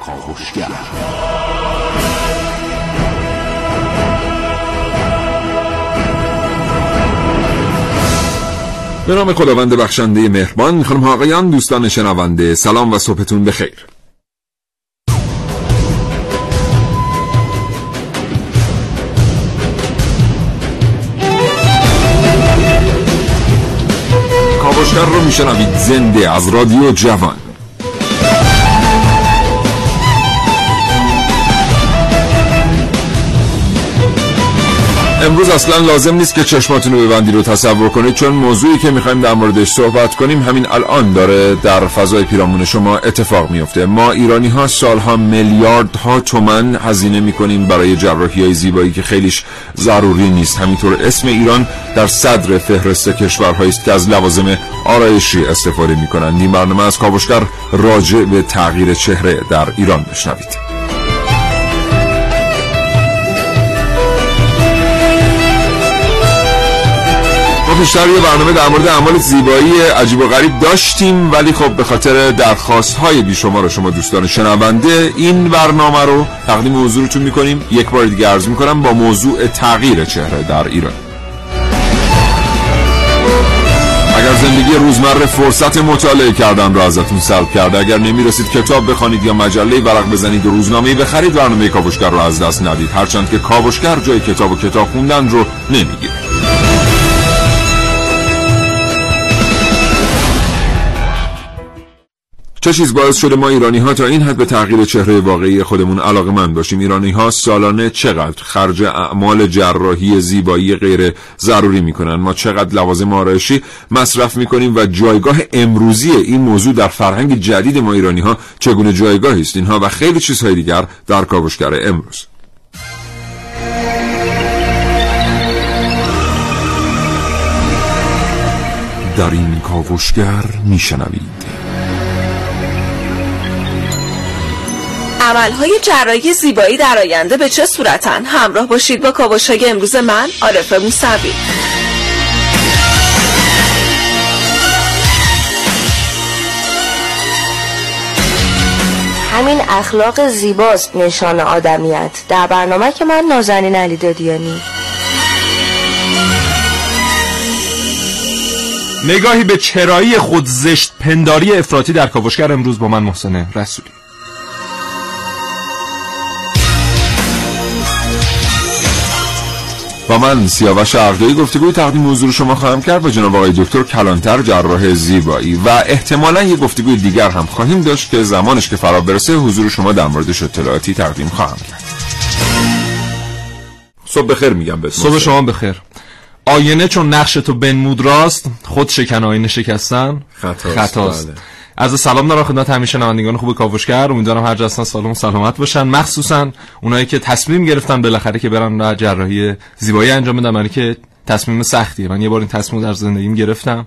کاوشگر به نام خداوند بخشنده مهربان خانم آقایان دوستان شنونده سلام و صبحتون بخیر. کاوشگر رو میشنوید زنده از رادیو جوان. امروز اصلا لازم نیست که چشماتون رو ببندید رو تصور کنید چون موضوعی که می‌خوایم در موردش صحبت کنیم همین الان داره در فضای پیرامون شما اتفاق میفته ما ایرانی ها سالها میلیاردها تومن هزینه می‌کنیم برای جراحی های زیبایی که خیلیش ضروری نیست. همینطور اسم ایران در صدر فهرست کشورهایی است که از لوازم آرایشی استفاده می‌کنند این برنامه از کاوشگر راجع به تغییر چهره در ایران بشنوید. پیشتر یه برنامه در مورد اعمال زیبایی عجیب و غریب داشتیم ولی خب به خاطر درخواست های بیشمار شما دوستان شنونده این برنامه رو تقدیم حضورتون می‌کنیم. یک بار دیگه عرض می‌کنم با موضوع تغییر چهره در ایران. اگر زندگی روزمره فرصت مطالعه کردن را ازتون سلب کرده اگر نمی‌رسید کتاب بخوانید یا مجله ورق بزنید و روزنامه بخرید برنامه کاوشگر را از دست ندید. هرچند که کاوشگر جای کتاب و کتاب خوندن رو نمی‌گیره. چه چیز باعث شده ما ایرانی ها تا این حد به تغییر چهره واقعی خودمون علاقه من باشیم؟ ایرانی ها سالانه چقدر خرج اعمال جراحی زیبایی غیر ضروری می‌کنن؟ ما چقدر لوازم آرایشی مصرف می‌کنیم و جایگاه امروزی این موضوع در فرهنگ جدید ما ایرانی ها چگونه جایگاهی است؟ اینها و خیلی چیزهای دیگر در کاوشگر امروز. در این کاوشگر میشنوید. عملهای جراحی زیبایی در آینده به چه صورتن؟ همراه باشید با کاوشهای امروز من عارف موسوی. همین اخلاق زیباست نشان آدمیت. در برنامه که من نازنین علی دادیانی. نگاهی به چرایی خود زشت پنداری افراطی در کاوشگر امروز با من محسن رسولی. و من سیاوش گفته گفتگوی تقدیم حضور شما خواهم کرد و جناب آقای دکتر کلانتر جراح زیبایی و احتمالا یه گفتگوی دیگر هم خواهیم داشت که زمانش که فرا برسه حضور شما در موردش اطلاعاتی تقدیم خواهم کرد. صبح بخیر میگم به صبح شما بخیر. آینه چون نقش تو بنمود راست خود شکن آینه شکستن خطاست, خطاست. از سلام دارم خدمت همیشه نمایندگان خوب کاوشگر. امیدوارم هر جا هستن سالم سلامت باشن. مخصوصا اونایی که تصمیم گرفتن بالاخره که برن و جراحی زیبایی انجام بدن من که تصمیم سختیه. من یه بار این تصمیم در زندگیم گرفتم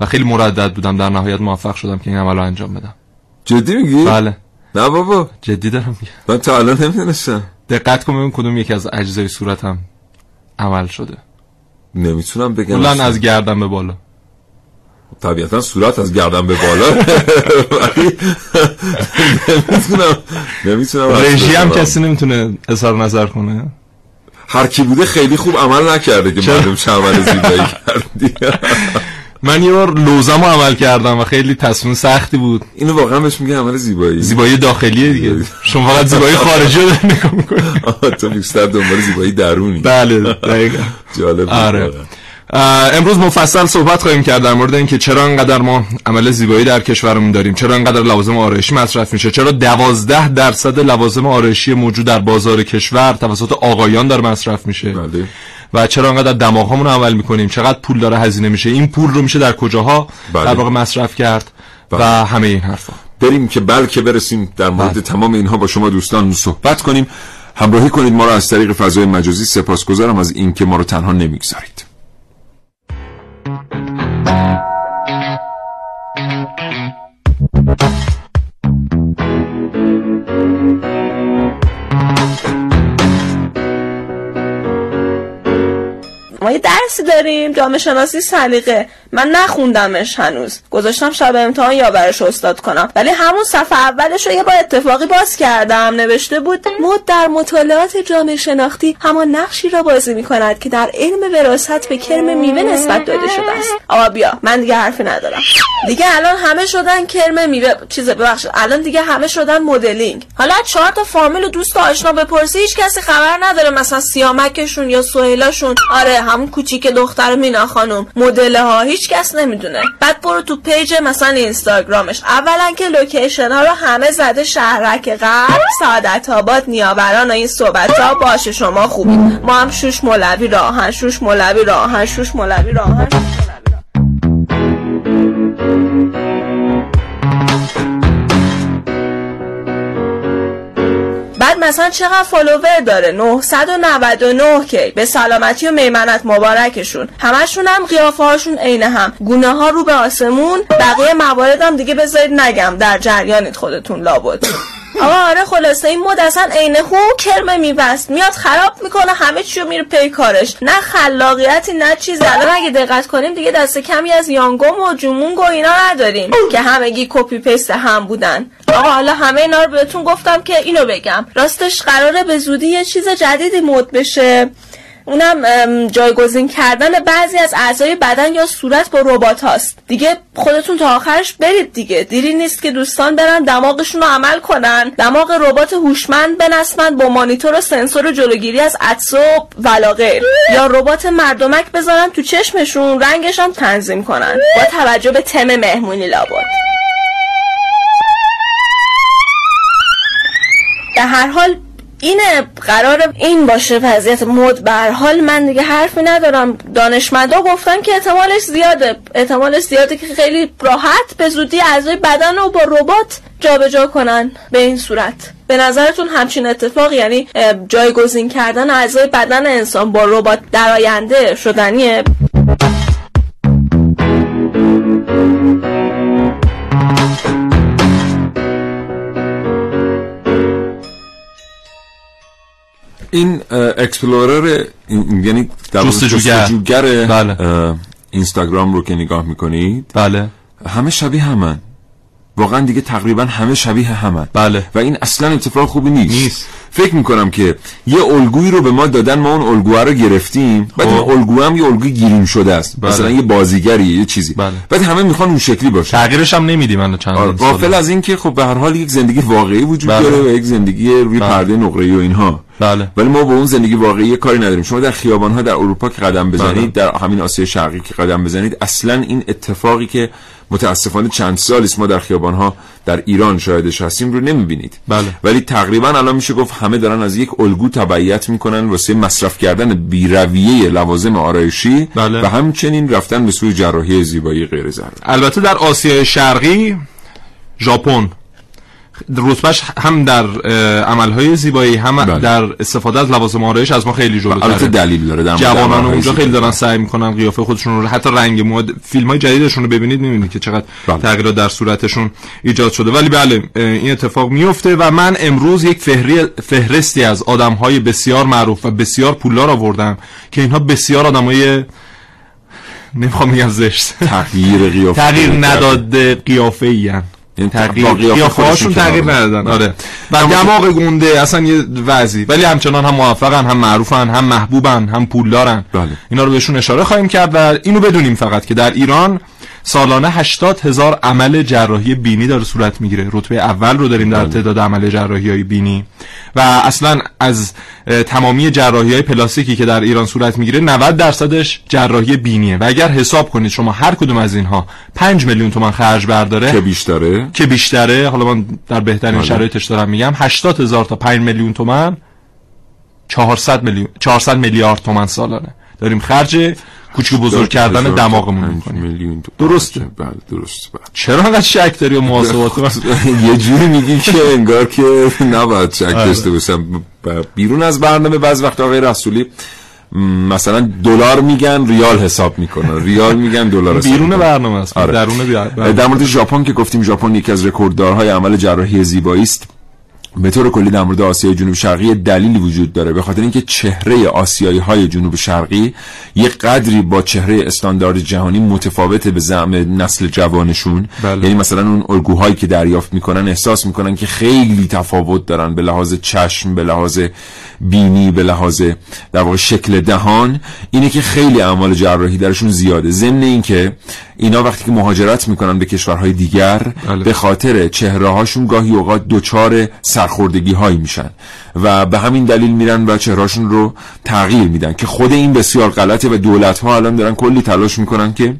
و خیلی مردد بودم. در نهایت موفق شدم که این عمل رو انجام بدم. جدی میگی؟ بله. نه بابا. جدی دارم میگم. من تا الان نمی‌دونستم. دقت کن ببین کدوم یکی از اجزای صورتم عمل شده. نمی‌تونم بگم از گردن به بالا. طبیعتا صورت از گردن به بالا. ولی نمی‌تونم نمی‌تونم رژی هم کسی نمی‌تونه اظهار نظر کنه. هر کی بوده خیلی خوب عمل نکرده که معلوم چه زیبایی کردی. من یه بار لوزمو عمل کردم و خیلی تصمیم سختی بود. اینو واقعا بهش میگه عمل زیبایی. زیبایی داخلیه دیگه. شما فقط زیبایی خارجی رو نگاه می‌کنی. تو بیشتر دنبال زیبایی درونی. بله دقیقاً. جالب آره. امروز مفصل صحبت خواهیم کرد در مورد اینکه چرا انقدر ما عمل زیبایی در کشورمون داریم چرا انقدر لوازم آرایشی مصرف میشه چرا دوازده درصد لوازم آرایشی موجود در بازار کشور توسط آقایان در مصرف میشه بله. و چرا انقدر دماغمون عمل می‌کنیم چقدر پول داره هزینه میشه این پول رو میشه در کجاها بله. در واقع مصرف کرد بله. و همه این حرفا بریم که بلکه برسیم در مورد بله. تمام اینها با شما دوستان صحبت کنیم همراهی کنید ما رو از طریق فضای مجازی سپاسگزارم از اینکه ما رو تنها نمی‌گذارید درسی داریم جامعه شناسی سلیقه. من نخوندمش هنوز. گذاشتم شب امتحان یا برش استاد کنم. ولی همون صفحه اولش رو یه با اتفاقی باز کردم. نوشته بود مد در مطالعات جامعه شناختی همان نقشی را بازی می کند که در علم وراثت به کرم میوه نسبت داده شده است. آقا بیا من دیگه حرفی ندارم. دیگه الان همه شدن کرم میوه. چیز ببخشید. الان دیگه همه شدن مدلینگ. حالا چهار تا فامیل و دوست آشنا بپرسی هیچ کسی خبر نداره. مثلا سیامکشون یا سهیلاشون. آره همون کوچیک دختر مینا خانم. مدل ها هیچ کس نمی‌دونه. بعد برو تو پیج مثلا اینستاگرامش. اولا که لوکیشن ها رو همه زده شهرک غرب سعادت آباد نیاوران و این صحبت ها. باشه شما خوبی. ما هم شوش مولوی راه‌آهن شوش مولوی راه‌آهن شوش مولوی راه‌آهن. مثلا چقدر follower داره؟ 999 K به سلامتی و میمنت مبارکشون. همشون هم قیافه هاشون عین هم. گونه ها رو به آسمون بقیه موارد هم دیگه بذارید نگم. در جریانید خودتون لابد. آقا آره خلاصه این مد اصلا عین خود کرمه می‌مونه ست. میاد خراب می‌کنه همه چیو میره پی کارش. نه خلاقیتی نه چیزی الان اگه دقت کنیم دیگه دست کمی از یانگوم و جمونگ و اینا نداریم که همگی copy paste هم بودن. آقا حالا همه اینا رو بهتون گفتم که اینو بگم. راستش قراره به زودی یه چیز جدیدی مد بشه. اونم جایگزین کردن بعضی از اعضای بدن یا صورت با ربات هاست. دیگه خودتون تا آخرش برید دیگه. دیری نیست که دوستان برن دماغشون رو عمل کنن. دماغ ربات هوشمند بنسمند با مانیتور و سنسور و جلوگیری از عطسه و ولاغیر. یا ربات مردمک بذارن تو چشمشون رنگش هم تنظیم کنن. با توجه به تم مهمونی لابد. در هر حال اینه قرار این باشه وضعیت مد بر حال من دیگه حرفی ندارم. دانشمندا گفتن که احتمالش زیاده. احتمالش زیاده که خیلی راحت به زودی اعضای بدن رو با ربات جابجا کنن. به این صورت. به نظرتون همچین اتفاق یعنی جایگزین کردن اعضای بدن انسان با ربات در آینده شدنیه؟ این اکسپلورر یعنی در جستجوگر بله. اینستاگرام رو که نگاه می‌کنید بله همه شبیه همن واقعا دیگه تقریبا همه شبیه همن بله و این اصلا اتفاق خوبی نیست, نیست. فکر می‌کنم که یه الگویی رو به ما دادن ما اون الگوها رو گرفتیم بعد این الگو هم یه الگوی گیریم شده است بله. مثلا یه بازیگری یه چیزی بله. بعد همه می‌خوان اون شکلی باشه تغییرش هم نمیدیم من چند آره. غافل از این که خب به هر حال یک زندگی واقعی وجود بله. داره و یک زندگی روی بله. پرده نقره و اینها بله ولی ما با اون زندگی واقعی کاری نداریم شما در خیابان ها در اروپا که قدم بزنید بله. در همین آسیا شرقی که قدم بزنید اصلا این اتفاقی که متاسفانه چند سالی ما در خیابان ها در ایران شاهدش هستیم رو نمی‌بینید بله. ولی تقریبا الان میشه گفت همه دارن از یک الگو تبعیت می‌کنن واسه مصرف کردن بیرویه لوازم آرایشی بله. و همچنین رفتن به سوی جراحی زیبایی غیر ضروری البته در آسیای شرقی ژاپن رتبهش هم در عملهای زیبایی هم بله. در استفاده از لوازم آرایش از ما خیلی جلوتره. البته دلیل داره در جوانان اونجا خیلی دارن سعی می‌کنن قیافه خودشون رو حتی رنگ مو فیلم های جدیدشون رو ببینید می‌بینید که چقدر بله. تغییرات در صورتشون ایجاد شده. ولی بله این اتفاق میفته و من امروز یک فهرستی از آدم های بسیار معروف و بسیار پولدار آوردم که اینها بسیار آدمای نمی‌خوام بگم زشت. تغییر قیافه. تغییر نداده قیافه ای این تغییر قیافه هاشون تغییر ندادن. آره. و دماغ گونده اصلا یه وضعی. ولی همچنان هم موفقن هم معروفن هم محبوبن هم پولدارن. بله. اینا رو بهشون اشاره خواهیم کرد و اینو بدونیم فقط که در ایران سالانه 80 هزار عمل جراحی بینی داره صورت می‌گیره. رتبه اول رو داریم در تعداد عمل جراحی های بینی. و اصلا از تمامی جراحی های پلاستیکی که در ایران صورت می‌گیره 90 درصدش جراحی بینیه. و اگر حساب کنید شما هر کدوم از اینها 5 میلیون تومان خرج برداره. که بیشتره؟ که بیشتره. حالا من در بهترین حالا. شرایطش دارم میگم. 80 هزار تا 5 میلیون تومان 400 میلیون 400 میلیارد تومان سالانه. داریم خرج کوچیک بزرگ کردن دماغمون می‌کنیم. درسته. بله درسته بله. چرا انقدر شک داری و محاسبات؟ یه جوری میگی که انگار که نباید شک آره. داشته باشم. بیرون از برنامه بعض وقت آقای رسولی مثلا دلار میگن ریال حساب می‌کنن. ریال میگن دلار بیرون برنامه است. آره. درون در مورد ژاپن که گفتیم ژاپن یکی از رکورددارهای عمل جراحی زیبایی است به طور کلی در مورد آسیای جنوب شرقی دلیلی وجود داره به خاطر اینکه چهره آسیایی های جنوب شرقی یه قدری با چهره استاندارد جهانی متفاوته به زعم نسل جوانشون بله. یعنی مثلا اون الگوهایی که دریافت می‌کنن احساس می‌کنن که خیلی تفاوت دارن به لحاظ چشم به لحاظ بینی به لحاظ در واقع شکل دهان اینه که خیلی اعمال جراحی درشون زیاده ضمن اینکه اینا وقتی که مهاجرت می‌کنن به کشورهای دیگر بله. به خاطر چهره هاشون گاهی اوقات دچار سرخوردگی هایی میشن و به همین دلیل میرن و چهرهاشون رو تغییر میدن که خود این بسیار غلطه و دولت ها الان دارن کلی تلاش می‌کنن که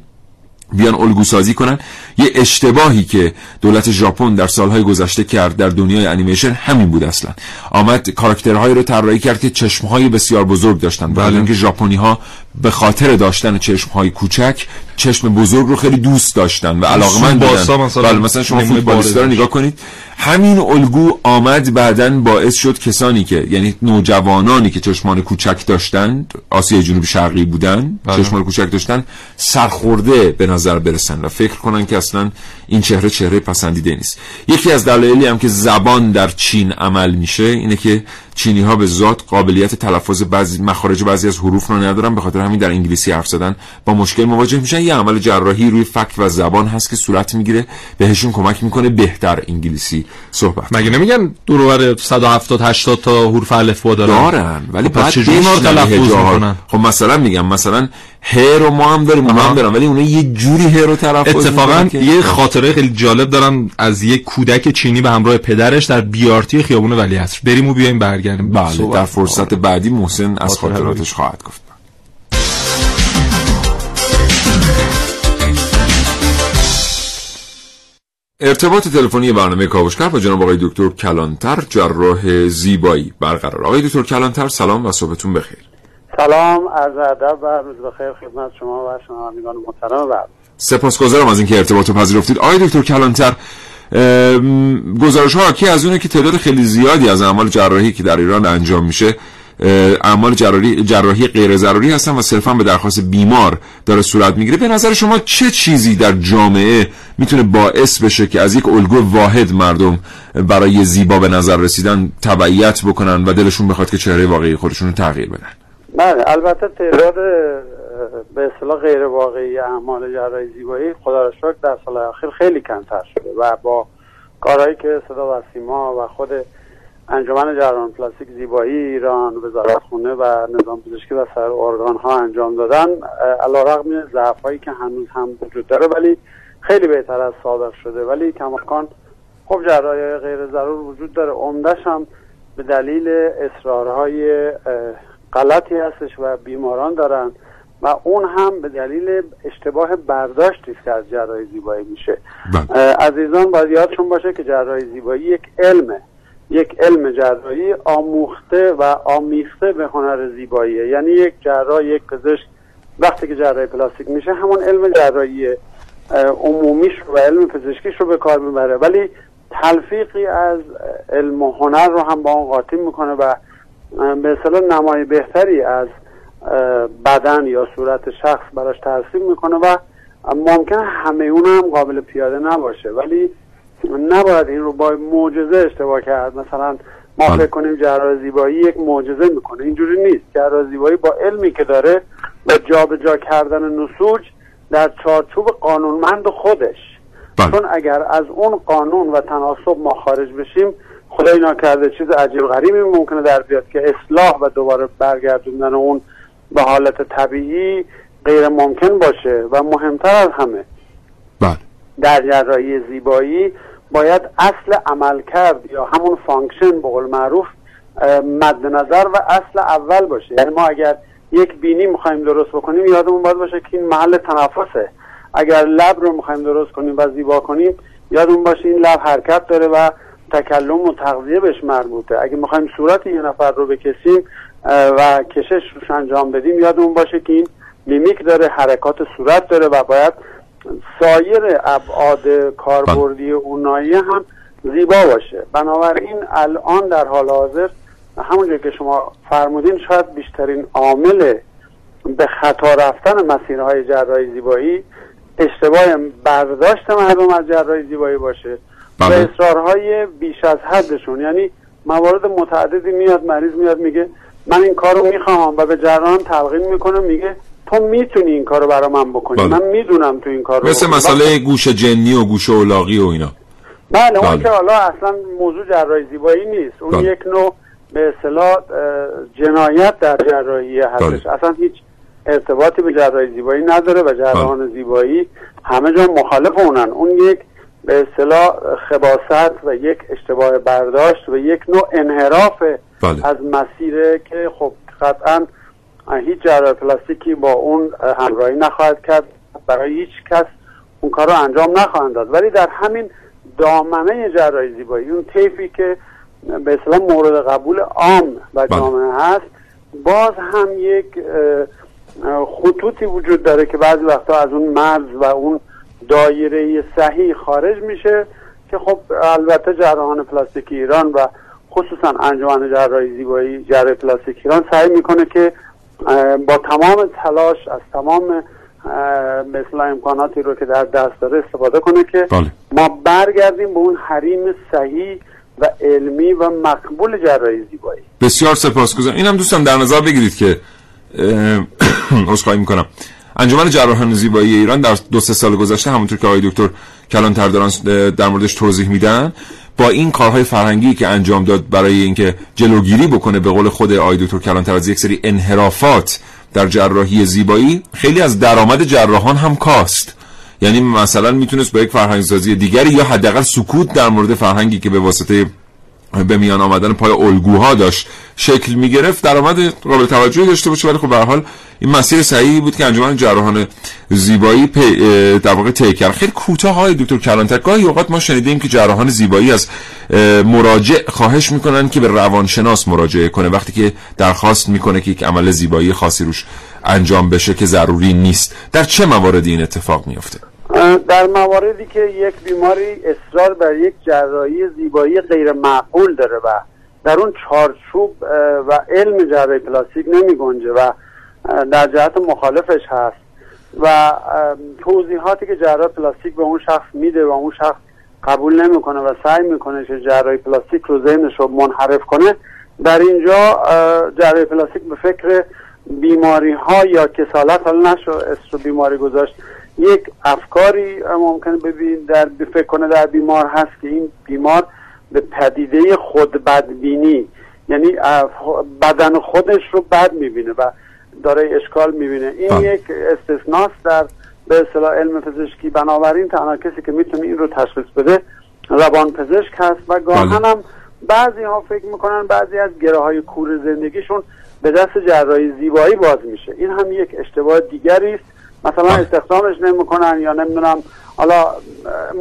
بیان الگو سازی کنن یه اشتباهی که دولت ژاپن در سالهای گذشته کرد در دنیای انیمیشن همین بود اصلا آمد کاراکترهایی رو طراحی کرد که چشمهای بسیار بزرگ داشتن بله. بله. اینکه ژاپنی ها به خاطر داشتن چشمهای کوچک چشم بزرگ رو خیلی دوست داشتن و علاقمند بودن مثلا بله مثلا شما نمونه فوتبالیستا رو. نگاه کنید همین الگو آمد بعدا باعث شد کسانی که یعنی نوجوانانی که چشمان کوچک داشتند آسیای جنوب شرقی بودن بله. چشمان کوچک داشتن سرخورده به نظر برسن و فکر کنن که اصلا این چهره چهره پسندیده نیست یکی از دلایلی هم که زبان در چین عمل میشه اینه که چینی ها به ذات قابلیت تلفظ بعضی مخارج بعضی از حروف رو ندارن به خاطر همین در انگلیسی حرف زدن با مشکل مواجه میشن یه عمل جراحی روی فک و زبان هست که صورت می‌گیره بهشون کمک می‌کنه بهتر انگلیسی صحبت مگه نمیگن دور 170 80 تا حروف الفبا دارن دارن ولی خب بعد چجوری تلفظ. می‌کنن؟ خب مثلا میگم مثلا ه رو ما هم داریم آها. هم دارن ولی اونا یه جوری ه رو تلفظ اتفاقا یه خاطره خیلی جالب دارم از یک کودک چینی به همراه پدرش در بیارتی خیابون ولیعصر بریم و بیایم برگردیم. بله. در فرصت بعدی محسن از خاطراتش خواهد گفت. ارتباط تلفنی برنامه کاوشگر با جناب آقای دکتر کلانتر جراح زیبایی. برقرار. آقای دکتر کلانتر سلام و صبحتون بخیر. سلام عرض ادب و روز بخیر خدمت شما و شنوندگان محترم و سپاسگزارم از اینکه ارتباط رو پذیرفتید. آقای دکتر کلانتر گزارش ها حاکی از اونه که تعداد خیلی زیادی از اعمال جراحی که در ایران انجام میشه اعمال جراحی, جراحی غیر ضروری هستن و صرفا به درخواست بیمار داره صورت می‌گیره. به نظر شما چه چیزی در جامعه می‌تونه باعث بشه که از یک الگو واحد مردم برای زیبا به نظر رسیدن تبعیت بکنن و دلشون بخواد که چهره واقعی خودشون رو تغییر بدن؟ بله البته تعداد به اصطلاح غیر واقعی اعمال جراحی زیبایی خدا را شکر در سال اخیر خیلی کمتر شده و با کارهایی که صدا و سیما و خود انجمن جراحان پلاستیک زیبایی ایران وزارت خونه و نظام پزشکی و سایر ارگان ها انجام دادن علیرغم ضعف هایی که هنوز هم وجود داره ولی خیلی بهتر از سابق شده. ولی کماکان خب جراحی غیر ضرور وجود داره. عمدش هم به دلیل اصرارهای غلطی هستش و بیماران دارن و اون هم به دلیل اشتباه برداشتی است که از جراحی زیبایی میشه. بله. عزیزان باید یادشون باشه که جراحی زیبایی یک علمه یک علم جراحی آموخته و آمیخته به هنر زیباییه. یعنی یک جراح یک پزشک وقتی که جراحی پلاستیک میشه همون علم جراحی عمومیش و علم پزشکیش رو به کار می‌بره. ولی تلفیقی از علم و هنر رو هم با اون قاطی می‌کنه و به اصطلاح نمای بهتری از بدن یا صورت شخص براش ترسیم می‌کنه و ممکنه همه اون هم قابل پیاده نباشه. ولی نباید این رو با معجزه اشتباه کرد. مثلا ما. فکر کنیم جراح زیبایی یک معجزه می‌کنه. اینجوری نیست. جراح زیبایی با علمی که داره و جابجا کردن نسوج در چارچوب قانونمند خودش. بله. چون اگر از اون قانون و تناسب ما خارج بشیم خدای ناکرده چیز عجیب غریبی ممکنه در بیاد که اصلاح و دوباره برگردوندن اون به حالت طبیعی غیر ممکن باشه و مهمتر از همه. بله. در جراحی زیبایی باید اصل عملکرد یا همون function به قول معروف مد نظر و اصل اول باشه. یعنی ما اگر یک بینی می‌خوایم درست بکنیم یادمون باید باشه که این محل تنفسه. اگر لب رو می‌خوایم درست کنیم و زیبا کنیم یادمون باشه این لب حرکت داره و تکلم و تغذیه بهش مربوطه. اگه می‌خوایم صورت یه نفر رو بکشیم و کشش روش انجام بدیم یادمون باشه که این میمیک داره حرکات صورت داره و باید سایر ابعاد کاربردی اونایی هم زیبا باشه. بنابراین الان در حال حاضر همونجور که شما فرمودین شاید بیشترین عامل به خطا رفتن مسیرهای جراحی زیبایی اشتباه برداشت مردم از جراحی زیبایی باشه. و بله. اصرارهای بیش از حدشون یعنی موارد متعددی میاد مریض میاد میگه من این کار رو می‌خوام و به جراحان تلقین می‌کنه میگه تو می‌تونی این کار رو برای من بکنی بله. من می‌دونم تو این کار رو مثل. مسئله گوش جنی و گوش اولاغی و اینا بله اون بله. که حالا اصلا موضوع جراحی زیبایی نیست اون بله. یک نوع به اصطلاح جنایت در جراحی هستش بله. اصلا هیچ ارتباطی به جراحی زیبایی نداره و جراحان زیبایی همه جا مخالف اونن اون یک به اصطلاح خباست و یک اشتباه برداشت و یک نوع انحراف بله. از مسیره که خب قطعا هیچ جراح پلاستیکی با اون همراهی نخواهد کرد برای هیچ کس اون کار رو انجام نخواهند داد ولی در همین دامنه جراحی زیبایی اون طیفی که به اصطلاح مورد قبول عام و بله. جامعه هست باز هم یک خطوطی وجود داره که بعضی وقتا از اون مرز و اون دایره صحیح خارج میشه که خب البته جراحان پلاستیک ایران و خصوصا انجمن جراحی زیبایی جراحی پلاستیک ایران سعی می‌کنه که با تمام تلاش از تمام مثل امکاناتی رو که در دست داره استفاده کنه که بله. ما برگردیم به اون حریم صحیح و علمی و مقبول جراحی زیبایی. بسیار سپاسگزارم. اینم دوستان در نظر بگیرید که اه، عذرخواهی می‌کنم. انجمن جراحان زیبایی ایران در دو سه سال گذشته همونطور که آقای دکتر کلانتر دارن اه، در موردش توضیح میدن با این کارهای فرهنگی که انجام داد برای اینکه جلوگیری بکنه به قول خود آقای دکتر کلانتر از یک سری انحرافات در جراحی زیبایی خیلی از درآمد جراحان هم کاست. یعنی مثلا می‌تونست با یک فرهنگسازی دیگری یا حداقل سکوت در مورد فرهنگی که به واسطه به میان آمدن پای الگوها داشت. شکل می گرفت درآمد قابل توجهی داشته باشه ولی خب به حال این مسیر صحیحی بود که انجمن جراحان زیبایی در واقع طی کرد. خیلی کوتاه های دکتر کلانتر گاهی اوقات ما شنیدیم که جراحان زیبایی از مراجع خواهش می‌کنن که به روانشناس مراجعه کنه. وقتی که درخواست می‌کنه که یک عمل زیبایی خاصی روش انجام بشه که ضروری نیست. در چه مواردی این اتفاق میفته در مواردی که یک بیماری اصرار بر یک جراحی زیبایی غیر معقول داره و در اون چارچوب و علم جراحی پلاستیک نمی گنجه و در جهت مخالفش هست و توضیحاتی که جراح پلاستیک به اون شخص میده و اون شخص قبول نمی‌کنه و سعی می‌کنه که جراحی پلاستیک رو ذهنش رو منحرف کنه در اینجا جراحی پلاستیک به فکر بیماری ها یا کسالت حالا نشو اسم بیماری گذاشت یک افکاری ممکنه ببین در فکر کنه در بیمار هست که این بیمار به پدیده خود بدبینی یعنی بدن خودش رو بد می‌بینه و داره اشکال می‌بینه این بله. یک استثناست در به اصطلاح علم پزشکی بنابراین تنها کسی که می‌تونه این رو تشخیص بده روان پزشک هست و گاهن بله. هم بعضی ها فکر می‌کنن بعضی از گره های کور زندگیشون به دست جراحی زیبایی باز میشه این هم یک اشتباه دیگری است مثلا. استخدامش نمی‌کنن یا نمی‌دونم حالا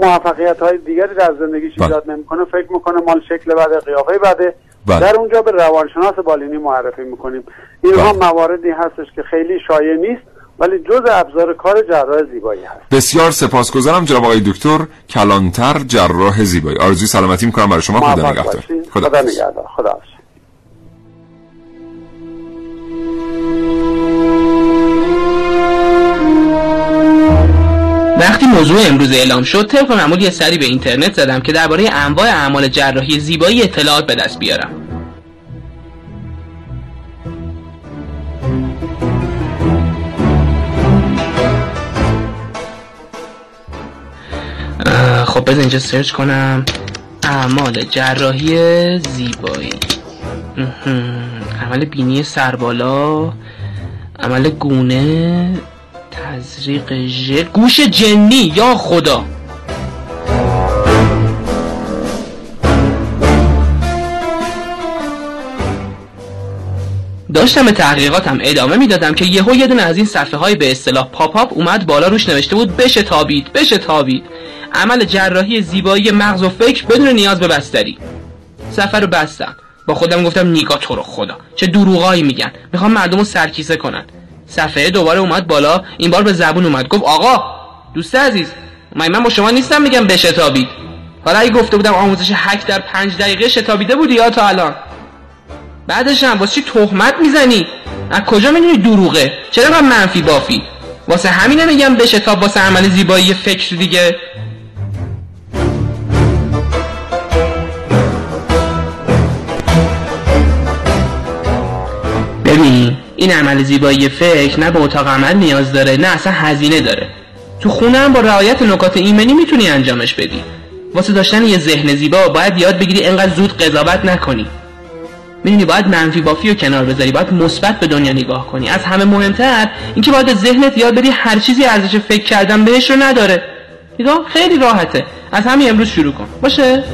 موفقیت های دیگری در زندگیش بله. ایجاد نمی‌کنه فکر می‌کنه مال شکل بده قیافه بده بله. در اونجا به روانشناس بالینی معرفی می‌کنیم اینها بله. مواردی هستش که خیلی شایع نیست ولی جز ابزار کار جراح زیبایی هست بسیار سپاسگزارم جناب آقای دکتر کلانتر جراح زیبایی آرزوی سلامتی می‌کنم برای شما خدا نگهدار. خدا. نگهدار خدا موضوع امروز اعلام شد طبق معمول یه سری به اینترنت زدم که درباره انواع اعمال جراحی زیبایی اطلاعات به دست بیارم. خب بذار اینجا سرچ کنم. اعمال جراحی زیبایی. عمل بینی سربالا. عمل گونه. تزریق ژل. گوش جنی یا خدا. داشتم به تحقیقاتم ادامه می‌دادم که یهو یه دونه از این صفحه های به اصطلاح پاپ اپ اومد بالا روش نوشته بود بشه تابید بشه تابید. عمل جراحی زیبایی مغز و فکر بدون نیاز به بستری. صفحه رو بستم. با خودم گفتم نیگا تو رو خدا. چه دروغایی میگن. می‌خوام مردم رو سرکیسه کنن. صفحه دوباره اومد بالا این بار به زبون اومد. گفت آقا دوست عزیز من من با شما نیستم میگم بشتابید حالا اگه گفته بودم آموزش حک در پنج دقیقه شتابیده بودی یا تا الان؟ بعدش هم واسه چی تهمت می‌زنی؟ از کجا می‌دونی دروغه؟ چرا من منفی بافی؟ واسه همینه میگم بشتاب واسه عمل زیبایی فکر دیگه. این عمل زیبایی فکر نه به اتاق عمل نیاز داره نه اصلا هزینه داره. تو خونه هم با رعایت نکات ایمنی می‌تونی انجامش بدی. واسه داشتن یه ذهن زیبا باید یاد بگیری انقدر زود قضاوت نکنی. می‌دونی باید منفی بافی رو کنار بذاری باید مثبت به دنیا نگاه کنی. از همه مهمتر اینکه باید ذهنت یاد بدی هر چیزی ارزش فکر کردن بهش رو نداره. نگاه خیلی راحته. از همین امروز شروع کن. باشه؟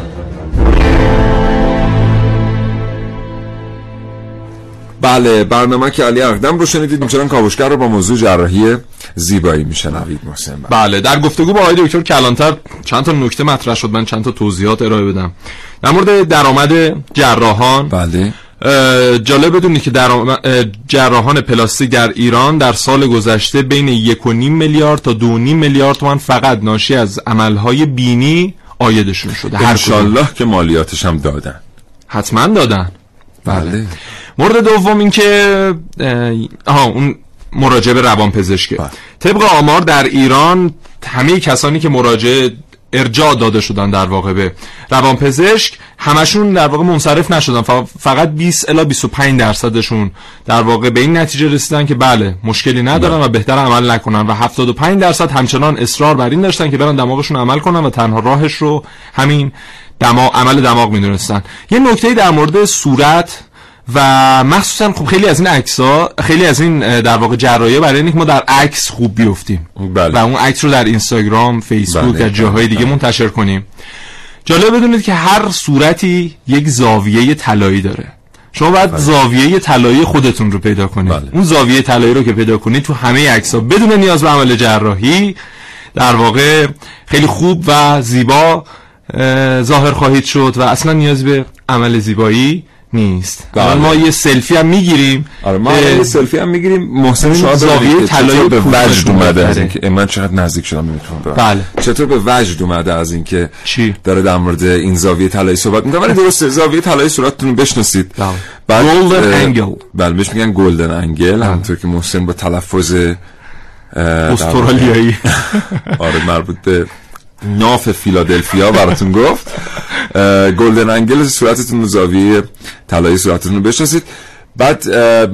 بله برنامه که علی اقدم رو شنیدید. میچنان کاوشگر رو با موضوع جراحی زیبایی میشنوید محسن بله. بله در گفتگو با آقای دکتر کلانتر چند تا نکته مطرح شد. من چند تا توضیحات ارائه بدم. در مورد درآمد جراحان بله. جالب بدونید که اه، جراحان پلاستیک در ایران در سال گذشته بین یک و نیم میلیارد تا دو و نیم میلیارد تومان فقط ناشی از عملهای بینی آیدشون شده. انشالله که مالیاتش هم دادن. حتما دادن. بله. مورد دوم این که آها اون مراجعه به روان پزشکه بله. طبق آمار در ایران همه کسانی که مراجعه ارجاع داده شدن در واقع به روانپزشک همشون در واقع منصرف نشدن. فقط 20 الی 25 درصدشون در واقع به این نتیجه رسیدن که بله مشکلی ندارن و بهتر عمل نکنن و 75 درصد همچنان اصرار بر این داشتن که برن دماغشون عمل کنن و تنها راهش رو همین دماغ عمل دماغ می‌دونستن. یه نکته در مورد صورت و مخصوصا خب خیلی از این عکس ها خیلی از این در واقع جراحی برای اینکه ما در عکس خوب بیفتیم. بله. و اون عکس رو در اینستاگرام فیسبوک بله، و جاهای بله، دیگه منتشر کنیم. جالب بدونید که هر صورتی یک زاویه طلایی داره. شما باید زاویه طلایی خودتون رو پیدا کنید. بله. اون زاویه طلایی رو که پیدا کنید تو همه عکس ها بدون نیاز به عمل جراحی در واقع خیلی خوب و زیبا ظاهر خواهید شد و اصلا نیاز به عمل زیبایی نیست بله. ما یه سلفی هم می‌گیریم آره ما یه سلفی هم می‌گیریم محسن شما زاویه طلایی به وجد اومده از. اینکه من چقدر نزدیک شدم می‌تونم بله. چطور به وجد اومده از اینکه چی؟ داره در مورد این زاویه طلایی صحبت می‌کنه ولی درسته زاویه طلایی صورتتون رو بشناسید بله. اه، angle. بله بهش میگن گلدن انگل همونطور که محسن با تلفظ استرالیایی آره مربوط به ناف فیلادلفیا براتون گفت. گلدن انگل صورتتون رو زاویه طلایی صورتتون رو بشناسید. بعد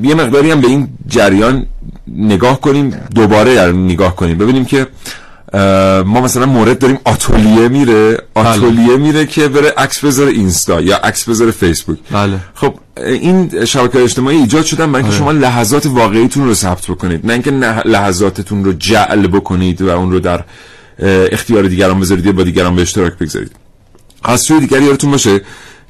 یه مقداری هم به این جریان نگاه کنیم دوباره نگاه کنیم. ببینیم که ما مثلا مورد داریم آتولیه میره آتولیه میره که بره عکس بذاره اینستا یا عکس بذاره فیسبوک. بله. خب این شبکه اجتماعی ایجاد شدن برای اینکه شما لحظات واقعیتون رو ثبت بکنید. نه اینکه لحظاتتون رو جعل بکنید و اون رو در اختیار دیگران بذارید یا با دیگران به اشتراک بگذارید. از سوی دیگری یادتون باشه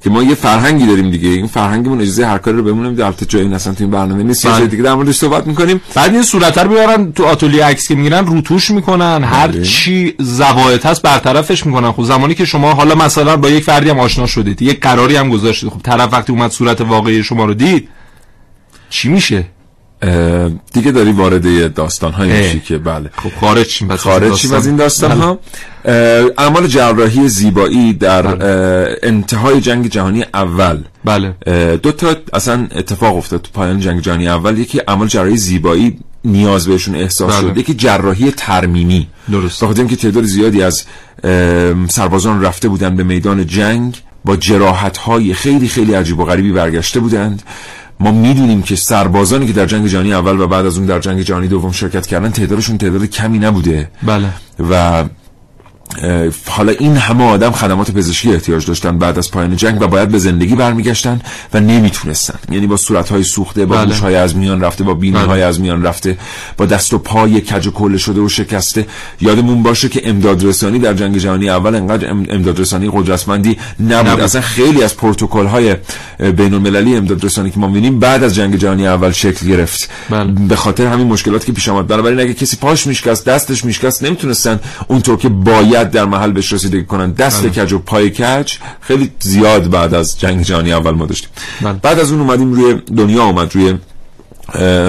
که ما یه فرهنگی داریم دیگه. این فرهنگمون اجازه هر کاری رو بهمون نمیده البته جایی این اصلا تو این برنامه نیست. یه بله. جای دیگه در موردش صحبت می‌کنیم. بعد این صورت رو بیارن تو آتلیه عکس که می‌گیرن روتوش می‌کنن. هر بله. چی زوایت هست برطرفش می‌کنن. خب زمانی که شما حالا مثلا با یک فردی هم آشنا شدید یک قراری هم گذاشتید خب طرف وقتی اومد صورت واقعی شما رو دید چی میشه؟ دیگه داری وارد داستان های. میشی که بله. خب خارج شیم بس خارج از این داستان. بله. ها اعمال جراحی زیبایی در اه، انتهای جنگ جهانی اول. بله. دو تا اصلا اتفاق افتاد تو پایان جنگ جهانی اول. یکی عمل جراحی زیبایی نیاز بهشون احساس بله. شد. یکی جراحی ترمیمی درست. بخاطر اینکه تعداد زیادی از سربازان رفته بودن به میدان جنگ با جراحت های خیلی خیلی عجیب و غریبی برگشته بودند. ما می‌دونیم که سربازانی که در جنگ جهانی اول و بعد از اون در جنگ جهانی دوم شرکت کردن تعدادشون تعداد کمی نبوده. بله. و حالا این همه آدم خدمات پزشکی احتیاج داشتن بعد از پایان جنگ و باید به زندگی برمیگشتن و نمی‌تونستن یعنی با صورتهای سوخته با بله. گوشهای از میان رفته با بینیهای از میان رفته با دست و پای کج و کله شده و شکسته یادمون باشه که امداد رسانی در جنگ جهانی اول انقدر ام- امداد رسانی قدرتمندی نبود, نبود. اصلا خیلی از پروتکل های بین المللی امداد رسانی که ما می‌بینیم بعد از جنگ جهانی اول شکل گرفت بله. به خاطر همین مشکلاتی که پیش آمد بنابراین اگه کسی پاش میشکست دستش میشکست نمی‌تونستن اونطور که باید در محل بهش رسیدگی کنن. دست کج و پای کج خیلی زیاد بعد از جنگ جهانی اول ما داشتیم. بله. بعد از اون اومدیم روی دنیا اومد روی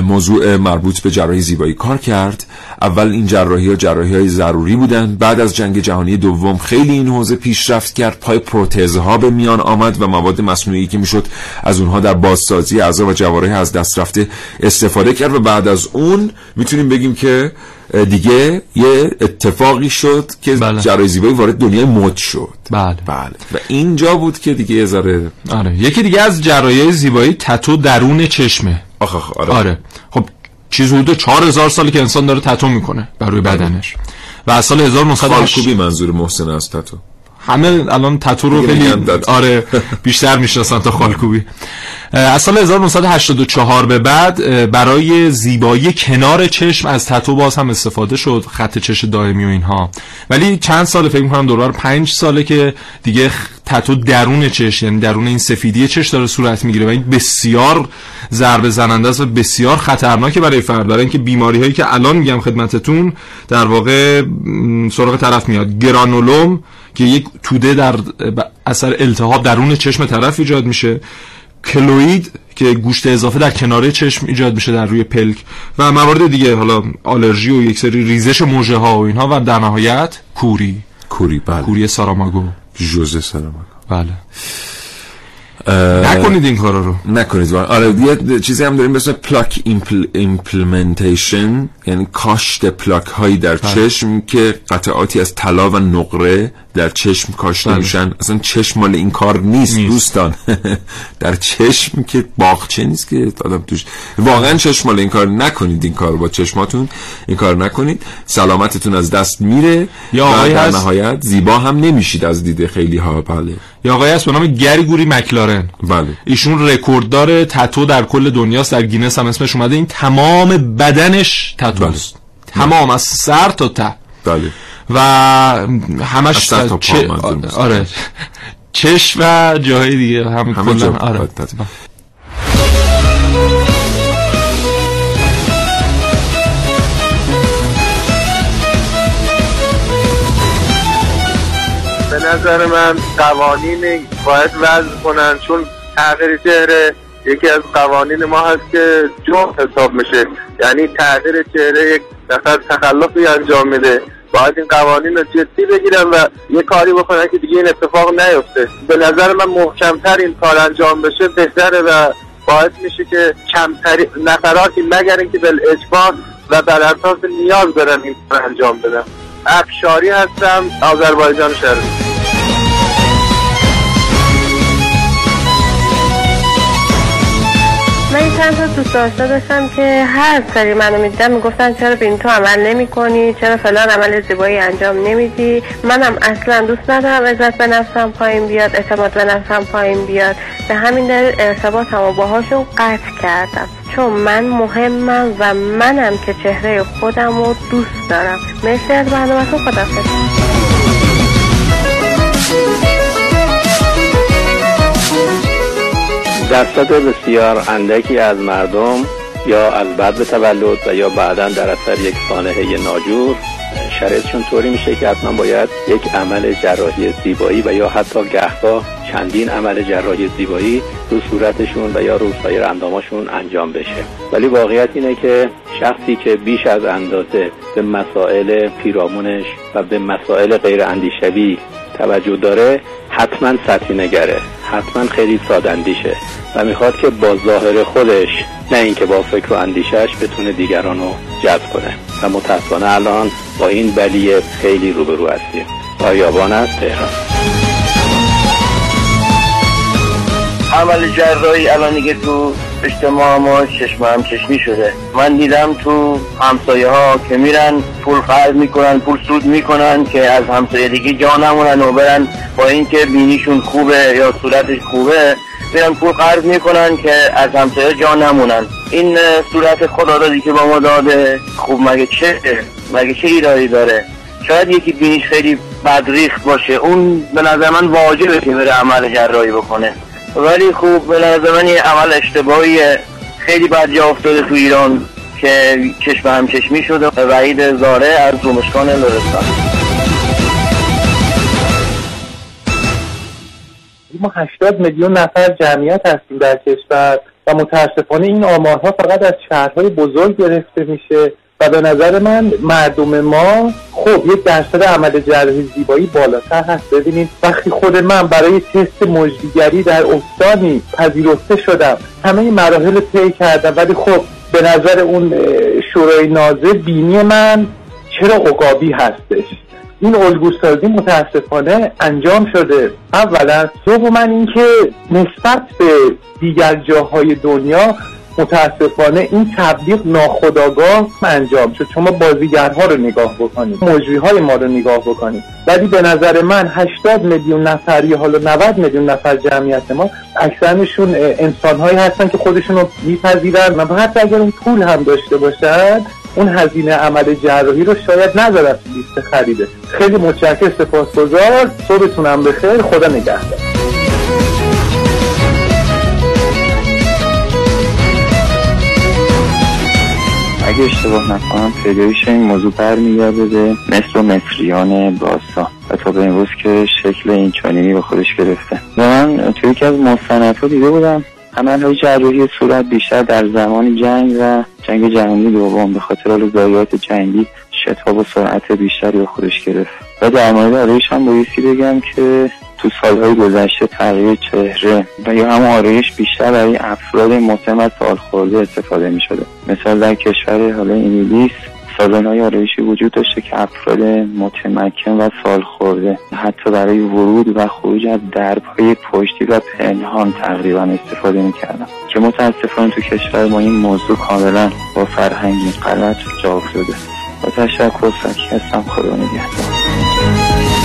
موضوع مربوط به جراحی زیبایی. کار کرد. اول این جراحی ها جراحی های ضروری بودن. بعد از جنگ جهانی دوم خیلی این حوزه پیشرفت کرد. پای پروتزها به میان آمد و مواد مصنوعی که می‌شد از اونها در بازسازی اعضا و جوارح از دست رفته استفاده کرد و بعد از اون می‌تونیم بگیم که دیگه یه اتفاقی شد که بله. جراحی زیبایی وارد دنیای مد شد. بله. بله. و اینجا بود که دیگه یه ذره آره. یکی دیگه از جراحی زیبایی تتو درون چشمه. آخ آخ آره, آره. خب چیز حدود 4000 سالی که انسان داره تتو می‌کنه بر روی بدنش. و از سال 1908 خالکوبی منظور محسن از تتو. همه الان تتو رو خیلی. آره بیشتر می‌شناسن تا خالکوبی از سال 1984 به بعد برای زیبایی کنار چشم از تتو باز هم استفاده شد خط چش دائمی و اینها. ولی چند سال فکر می‌کنم دوربر پنج ساله که دیگه تتو درون چش یعنی درون این سفیدی چش داره صورت می‌گیره و این بسیار ضربه زننده است و بسیار خطرناکه برای فرد. برای اینکه بیماری هایی که الان میگم خدمتتون در واقع سراغ طرف میاد. گرانولوم که یک توده در اثر التهاب درون چشم طرف ایجاد میشه. کلوید که گوشت اضافه در کناره چشم ایجاد میشه در روی پلک. و موارد دیگه حالا آلرژی و یک سری ریزش موجه ها و اینها و در نهایت کوری. کوری بله. کوری ساراماگو. جوزه سلام بله. نکنید این کارا رو. نکنید. واقعا. آره یه چیزی هم داریم به اسم پلاک implantation یعنی کاشت پلاک هایی در چشم که قطعاتی از طلا و نقره در چشم کاشته بله. میشن. اصلا چشم مال این کار نیست, نیست. دوستان. در چشم که باغچه نیست که آدم توش. واقعا چشم مال این کار نکنید این کار با چشماتون. این کار نکنید. سلامتتون از دست میره. یا و آقایی در نهایت زیبا هم نمیشید از دید خیلی ها بله. یا آقایی هست به نام گریگوری مکلارن. بله. ایشون رکورددار تتو در کل دنیاست. در گینس هم اسمش اومده. این تمام بدنش تتوست تمام. از سر تا ته. بله. و همش از سر تا چه- می‌کنم. آره. چش و جاهای دیگه. هم کلا آره. نظر من قوانین باید وضع کنن چون تغییر چهره یکی از قوانین ما هست که جرم حساب میشه. یعنی تغییر چهره یک نفر تخلفی انجام میده. باید این قوانین رو جدی بگیرن و یه کاری بکنن که دیگه این اتفاق نیفته. به نظر من محکمتر این کار انجام بشه بهتره و باعث میشه که کمتری نفراتی مگر اینکه بل اجبار و بر اساس نیاز برن این کار انجام بدن. افشاری هستم آذربایجان شهری من چند تا دوست داشته داشتم که هر سری منو می‌دیدن می‌گفتن چرا به این تو عمل نمی کنی چرا فلان عمل زیبایی انجام نمیدی؟ منم اصلا دوست ندارم عزت به نفسم پایین بیاد اعتماد به نفسم پایین بیاد. به همین دلیل ارتباطم و باهاشون قطع کردم. چون من مهمم و منم که چهره خودم رو دوست دارم. مرسی از برنامهتون. خدافظ درصد بسیار اندکی از مردم یا از بعد به تولد و یا بعدا در اثر یک سانحه ناجور شرایطشون طوری میشه که حتما باید یک عمل جراحی زیبایی و یا حتی گهگاه چندین عمل جراحی زیبایی رو صورتشون و یا رو سایر انجام بشه. ولی واقعیت اینه که شخصی که بیش از اندازه به مسائل پیرامونش و به مسائل غیر اندیشوی توجه داره حتما سطحی نگره. حتما خیلی سادندیشه و می‌خواد که با ظاهر خودش نه اینکه با فکر و اندیشش بتونه دیگران رو جذب کنه. و متاسفانه الان با این بلیه خیلی روبرو هستیم. آیابان از تهران. عمل جراحی الان دیگه تو اجتماع ما چشم هم چشمی شده. من دیدم تو همسایه ها که میرن پول خرج می‌کنن پول سود می‌کنن که از همسایه دیگه جا نمونن و برن با اینکه بینیشون خوبه یا صورتش خوبه میرن پول قرض می‌کنن که از همسایه جا نمونن این صورت خدا دادی که با ما داده. خوب مگه چه؟ مگه چه ایرادی داره؟ شاید یکی بینیش خیلی بدریخت باشه. اون به نظر من واجبه که بره عمل جراحی بکنه. ولی خوب به نظر من یه عمل اشتباهیه خیلی بد جا افتاده تو ایران که چشم هم چشمی شده. وحید زاره از رومشکان لرستان ما 80 میلیون نفر جمعیت هستیم در کشور و متاسفانه این آمارها فقط از شهرهای بزرگ گرفته میشه. و به نظر من مردم ما خب یک درصد عمل جراحی زیبایی بالاتر هست. ببینید وقتی خود من برای تست مجدیگری در استانی پذیرفته شدم همه این مراحل طی کردم ولی خب به نظر اون شورای نازه بینی من چرا عقابی هستش؟ این الگوسازی متاسفانه انجام شده. اولا دوما اینکه نسبت به دیگر جاهای دنیا متاسفانه این تبلیغ ناخداگاه انجام شد. شما بازیگرها رو نگاه بکنید. مجری های ما رو نگاه بکنید. ولی به نظر من 80 میلیون نفر یا حالا 90 میلیون نفر جمعیت ما اکثرشون انسان هایی هستن که خودشون رو میپذیرن و حتی اگر اون پول هم داشته باشد اون هزینه عمل جراحی رو شاید نذارن لیست خریده. خیلی متشکر سپاسگزار. صبحتونم بخیر. خدا نگهدار. اگه اشتباه نکنم پیدایش این موضوع برمیگرده به مصر و مصریان باسا. و تا به امروز که شکل این چانینی به خودش گرفته. و من توی یکی از مستندها دیده بودم. عملهای جراحی صورت بیشتر در زمان جنگ و جنگ جهانی دوم به خاطر حال جنگی شتاب و سرعت بیشتری به خودش گرفت. و در مورد آرایش هم بایستی بگم که تو سالهای گذشته تغییر چهره و یا هم آرایش بیشتر برای افراد مسن و سال خورده استفاده می شده مثال در کشور حالا انگلیس سالن های آرایشی وجود داشته که افراد متمکن و سال خورده حتی برای ورود و خروج از دربهای پشتی و پنهان تقریبا استفاده می‌کردن. که متاسفانه تو کشور ما این موضوع کاملا با فرهنگی غلط جا افتاده. با تشکر سکی هستم. خدا نگهدار.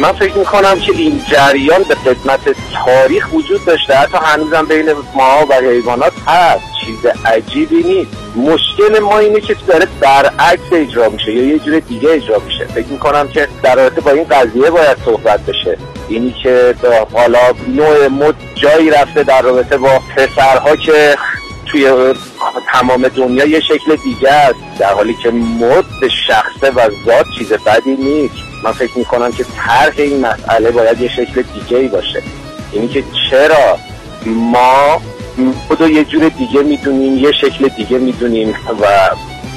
من فکر می‌کنم که این جریان به قسمت تاریخ وجود داشته. حتی هنوزم بین ما و حیوانات هست. چیز عجیبی نیست. مشکل ما اینه که داره برعکس اجرا میشه یا یه جور دیگه اجرا میشه. فکر می‌کنم که در رابطه با این قضیه باید صحبت بشه. اینی که حالا نوع مد جایی رفته در رابطه با پسرها که توی تمام دنیا یه شکل دیگه است. در حالی که مد به شخصه و ذات چیز بدی نیست. من فکر می‌کنم که طرح این مسئله باید یه شکل دیگه ای باشه. اینی که چرا ما خود یه جور دیگه می‌دونیم یه شکل دیگه می‌دونیم و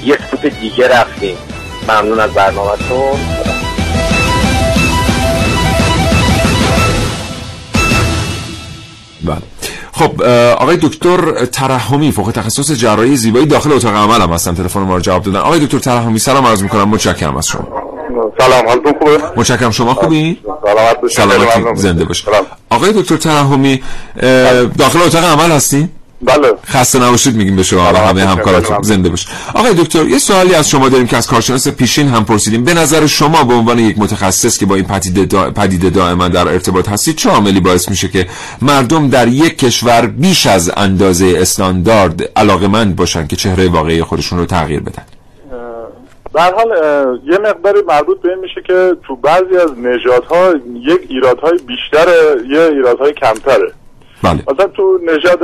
یه سوت دیگه رفتیم. ممنون از برنامهتون. بله. خب آقای دکتر ترحمی فوق تخصص جراحی زیبایی داخل اتاق عمل هم هستن. تلفن ما رو جواب دادن. آقای دکتر ترحمی سلام عرض می‌کنم. متشکرم از شما. سلام حالتون خوبه؟ متشکرم. شما خوبی؟ سلامت باشید سلامتی. زنده باشید آقای دکتر ترحمی داخل اتاق عمل هستین؟ بله. خسته نباشید میگیم به شما و همه همکاراتون. زنده باشید آقای دکتر یه سوالی از شما داریم که از کارشناس پیشین هم پرسیدیم. به نظر شما به عنوان یک متخصص که با این پدیده, دا... پدیده دائما در ارتباط هستید چه عاملی باعث میشه که مردم در یک کشور بیش از اندازه استاندارد علاقمند باشن که چهره واقعی خودشون رو تغییر بدن؟ در حال یه مقداری مربوط به این میشه که تو بعضی از نژادها یک ایرادهای بیشتر یه ایرادهای کمتره. بله. مثلا تو نژاد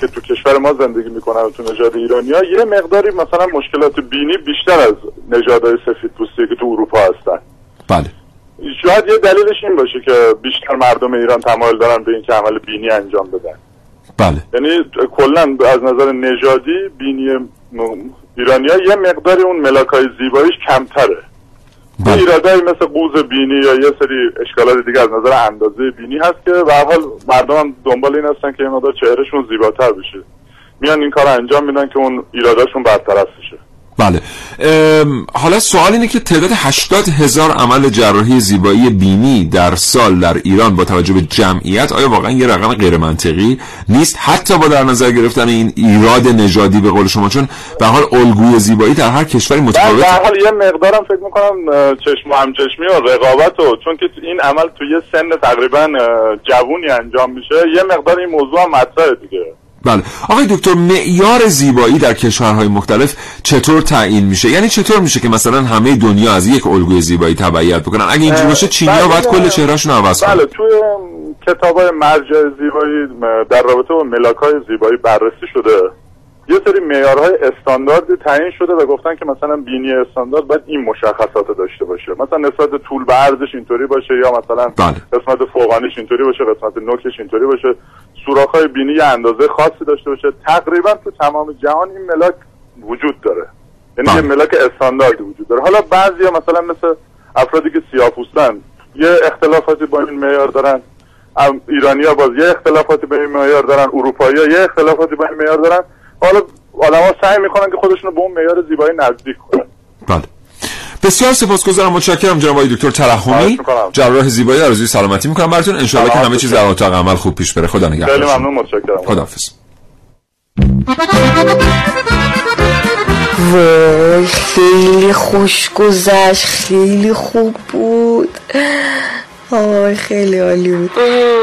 که تو کشور ما زندگی می‌کنن و تو نژاد ایرانی ها یه مقداری مثلا مشکلات بینی بیشتر از نژادهای سفید پوستی که تو اروپا هستن. بله. شاید یه دلیلش این باشه که بیشتر مردم ایران تمایل دارن به اینکه عمل بینی انجام بدن. بله. یعنی کلا از نظر نژادی بینی ایرانیا یه مقداری اون ملاکای زیباییش کمتره. بله. ایرادایی مثل قوز بینی یا یه سری اشکالات دیگه از نظر اندازه بینی هست که به حال مردم هم دنبال این هستن که یه مقدار چهرهشون زیباتر بشه. میان این کار انجام میدن که اون ایراداشون برطرف بشه. بله. حالا سوال اینه که تعداد 80 هزار عمل جراحی زیبایی بینی در سال در ایران با توجه به جمعیت آیا واقعا یه رقم غیر منطقی نیست؟ حتی با در نظر گرفتن این ایراد نژادی به قول شما چون به حال الگوی زیبایی در هر کشوری متفاوته. در حال یه مقدارم فکر می‌کنم چشم و همچشمی و رقابت و چون که این عمل تو یه سن تقریبا جوونی انجام میشه یه مقدار این موضوع هم مطرحه دیگه. بله. آقای دکتر معیار زیبایی در کشورهای مختلف چطور تعیین میشه؟ یعنی چطور میشه که مثلا همه دنیا از یک الگوی زیبایی تبعیت بکنن؟ اگه اینجوری باشه چینیا باید کل چهرهشون عوض کنن. بله توی کتابای مرجع زیبایی در رابطه با ملاکای زیبایی بررسی شده. یه سری معیارهای استانداردی تعیین شده و گفتن که مثلا بینی استاندارد باید این مشخصات داشته باشه. مثلا نسبت طول به عرضش اینطوری باشه یا مثلا بله. قسمت فوقانیش اینطوری باشه قسمت نوکش اینطوری باشه. سوراخ‌های بینی یه اندازه خاصی داشته باشه. تقریبا تو تمام جهان این ملاک وجود داره. یعنی یه ملاک استانداردی وجود داره. حالا بعضی مثلا مثل افرادی که سیاه‌پوستن یه اختلافاتی با این معیار دارن. ایرانیا باز یه اختلافاتی با این معیار دارن. اروپایی‌ها یه اختلافاتی با این معیار دارن. حالا آدما سعی می‌کنن که خودشون رو به اون معیار زیبایی نزدیک کنن. بله. بسیار سپاسگزارم متشکرم جناب آقای دکتر ترحمی. جراح زیبایی آرزوی سلامتی می‌کنم براتون. ان که همه چیز در اتاق عمل خوب پیش بره. خدا نگهدار خیلی ممنون متشکرم. خداحافظ. وای خیلی خوش گذشت خیلی خوب بود. آی خیلی عالی بود.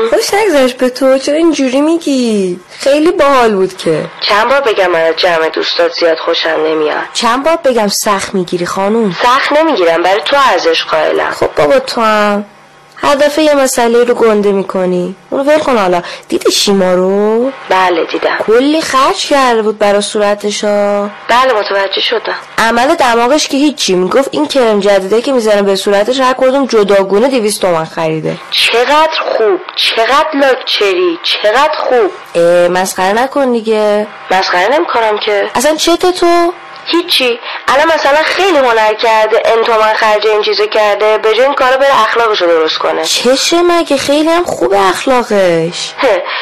خوش نگذشت به تو چرا اینجوری میگی؟ خیلی باحال بود که. چند بار بگم من از جمع دوستات زیاد خوشم نمیاد؟ چند بار بگم سخت می‌گیری خانوم؟ سخت نمی‌گیرم برای تو ارزش قائلم. خب بابا تو هم. هر دفعه یه مسئله رو گنده می‌کنی. اونو ول کن حالا. دیدی شیما رو؟ بله دیدم. کلی خرج کرده بود برا صورتشا. بله متوجه شدم. عمل دماغش که هیچی. می‌گفت این کرم جدیده که می‌زنه به صورتش هر کدوم جداگونه دیویست تومن خریده. چقدر خوب چقدر لاکچری چقدر خوب. اه مسخره نکن دیگه. مسخره نمی‌کنم که. اصلا چته تو؟ هیچی. الان مثلا خیلی هنر کرده انتومن خرج این چیزو کرده به جای این کارو بره اخلاقش رو درست کنه. چشه مگه خیلی هم خوبه اخلاقش؟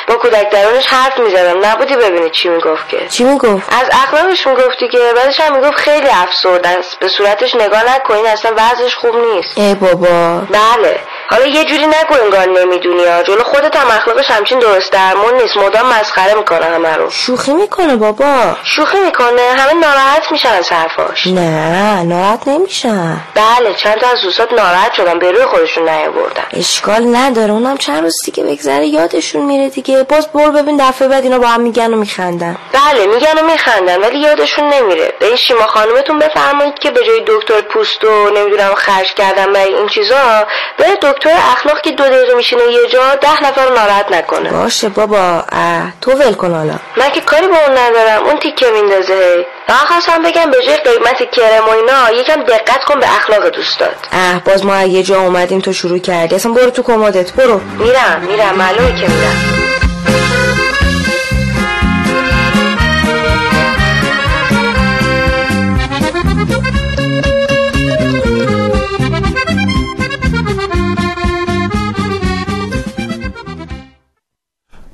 با کودک درونش حرف می‌زدم. نبودی ببینی چی می‌گفت که. چی می‌گفت؟ از اخلاقش می‌گفتی که بعدش هم می‌گفت خیلی افسرده است به صورتش نگاه نکنین اصلا وضعش خوب نیست. ای بابا. بله. حالا یه جوری نگو انگار نمی‌دونی ها. جلو خودت هم اخلاقش همچین درست درمون نیست. مدام مسخره می‌کنه همه رو. شوخی می‌کنه بابا. شوخی می‌کنه. همه ناراحت میشن از حرفاش. نه ناراحت نمیشن. بله چند تا از دوستات ناراحت شدن به روی خودشون نیاوردن. اشکال نداره. اونم چند روز دیگه بگذره یادشون میره دیگه. باز برو ببین دفعه بعد اینا با هم میگن و میخندن. بله میگن و میخندن ولی یادشون نمیره. به این شیما خانومتون بفرمایید که به جای دکتر پوست و نمی‌دونم خرج کردن برای این چیزا بره دکتر اخلاق که دو دقیقه میشینه یه جا ده نفر ناراحت نکنه. باشه بابا. اه تو ول کن حالا. من که کاری با اون ندارم. اون تیکه میندازه. هی خواستم بگم به جای قیمت کرم و اینا یکم دقت کن به اخلاق دوستات. اه باز ما یه جا اومدیم تو شروع کردی. اصلا برو تو کمدت. برو. میرم میرم. معلومه که میرم.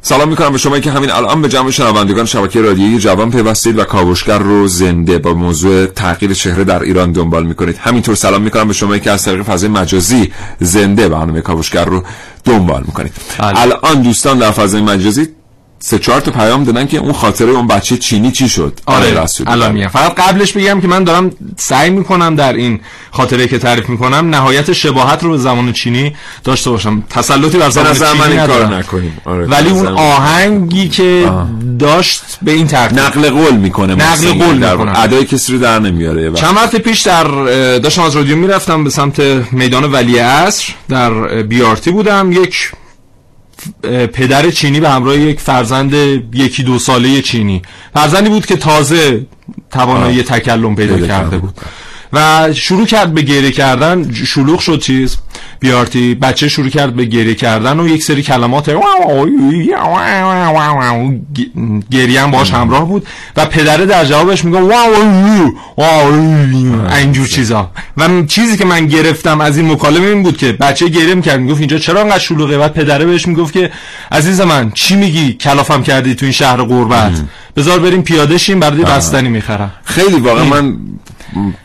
سلام می‌کنم به شما که همین الان به جمع شنوندگان شبکه رادیویی جوان پیوستید و کاوشگر رو زنده با موضوع تغییر چهره در ایران دنبال می‌کنید. همینطور سلام می‌کنم به شما که از طریق فضای مجازی زنده برنامه کاوشگر رو دنبال می‌کنید. الان دوستان در فضای مجازی سه چهار تا پیام دادن که اون خاطره اون بچه چینی چی شد؟ آره الان میگم. فقط قبلش بگم که من دارم سعی می‌کنم در این خاطره که تعریف می‌کنم نهایت شباهت رو به زمان چینی داشته باشم. تسلطی بر زمان چینی این کار نکنیم. آره ولی اون آهنگی که آه. داشت به این ترتیب. نقل قول می‌کنه نقل قول می‌کنه. ادای کسی رو در نمیاره. چند وقت پیش در داشتم از رادیو می‌رفتم به سمت میدان ولی عصر در بیارتی بودم. یک پدر چینی به همراه یک فرزند یکی دو ساله چینی. فرزندی بود که تازه توانایی تکلم پیدا کرده بود. و شروع کرد به گریه کردن. شلوغ شد چیز. بیارتی بچه شروع کرد به گریه کردن و یک سری کلمات گریه هم باش همراه بود و پدره در جوابش میگه اینجور چیزا. و چیزی که من گرفتم از این مکالمه این بود که بچه گریه می‌کرد. می‌گفت اینجا چرا انقدر شلوغه؟ و پدره بهش می‌گفت که عزیز من چی میگی؟ کلافم کردی تو این شهر قربت بذار بریم پیاده شیم برای بستنی می‌خرم. خیلی واقعا من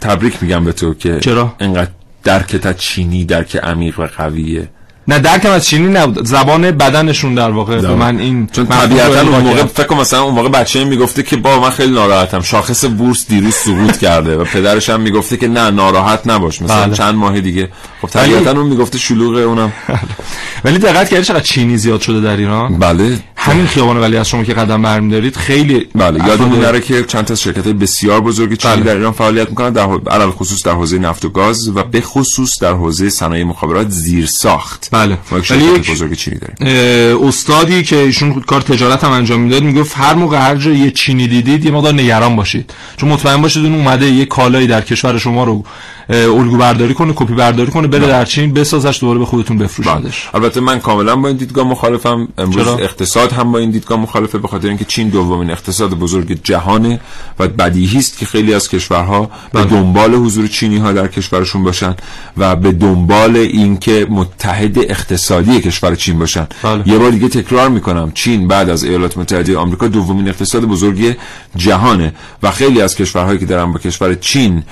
تبریک میگم به تو که چرا؟ انقدر درکت از چینی درک عمیق و قویه. نه درکم از چینی نبود. زبان بدنشون در واقع به من این چون طبیعتا اون موقع فکر کنم مثلا اون موقع بچه می‌گفته که با من خیلی ناراحتم. شاخص بورس دیروز سقوط کرده و پدرش هم می‌گفته که نه ناراحت نباش. مثلا بله. چند ماه دیگه. خب طبیعتا اون می‌گفته شلوغه اونم. ولی دقت کردی چقدر چینی زیاد شده در ایران؟ بله. همین خیابان ولی از شما که قدم برمی دارید خیلی بله یادمون نره که چند تا شرکت بسیار بزرگ چینی بله. در ایران فعالیت می‌کنن در علل خصوص در حوزه نفت و گاز و به خصوص در حوزه صنایع مخابرات زیر ساخت بله. ولی یک بزرگ چینی داریم استادی که ایشون کار تجارت هم انجام می‌داد می‌گفت هر موقع هر جا یه چینی دیدید یه مقدار نگران باشید. چون مطمئن باشید اون اومده یه کالایی در کشور شما رو الگو برداری کنه کپی برداری کنه بره در چین بسازش دوباره به خودتون بفروشدش البته من کاملا با این دیدگاه مخالفم. امروز چرا؟ اقتصاد هم با این دیدگاه مخالفه به خاطر اینکه چین دومین اقتصاد بزرگ جهانه و بدیهی است که خیلی از کشورها به بله. دنبال حضور چینی ها در کشورشون باشن و به دنبال اینکه متحد اقتصادی کشور چین باشن. بله. یه بار دیگه تکرار می‌کنم چین بعد از ایالات متحده آمریکا دومین اقتصاد بزرگ جهانه و خیلی از کشورهایی که دارن با کشور چین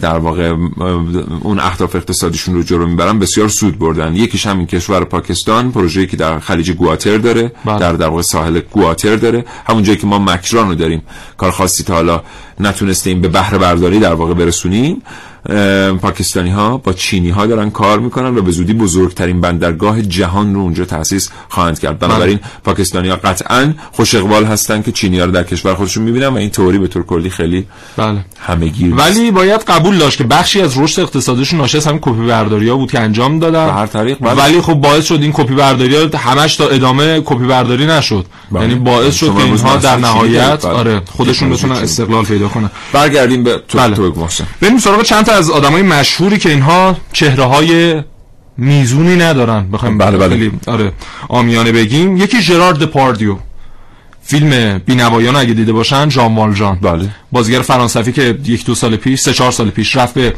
در واقع اون اهداف اقتصادیشون رو جلو می‌برن بسیار سود بردن. یکیش همین کشور پاکستان پروژه‌ای که در خلیج گواتر داره بله. در در واقع ساحل گواتر داره. همون جایی که ما مکران رو داریم. کار خاصی تا حالا نتونستیم به بهره برداری در واقع برسونیم. پاکستانی ها با چینی ها دارن کار می‌کنن و به زودی بزرگترین بندرگاه جهان رو اونجا تأسیس خواهند کرد بنابراین پاکستانی ها قطعا خوش اقبال هستن که چینی ها رو در کشور خودشون می‌بینن و این تئوری به طور کلی خیلی بله همگیر ولی باید قبول داشت که بخشی از رشد اقتصادیشون ناشی از همین کپی برداری ها بود که انجام دادن به هر طریق بله. ولی خب باعث شد این کپی برداری ها همش تا ادامه کپی برداری نشد بله. یعنی باعث شد که اینها در نهایت. بله. آره خودشون بتونن. استقلال پیدا کنن برگردیم به تو بله. تو. بریم سراغ چند تا از آدمای مشهوری که اینها چهره های میزونی ندارن بخوایم بله، بله. آره آمیانه بگیم. یکی ژرارد دپاردیو فیلم بینوایان اگه دیده باشن ژان والژان. بله. بازیگر فرانسوی که یک دو سال پیش سه چهار سال پیش رفت به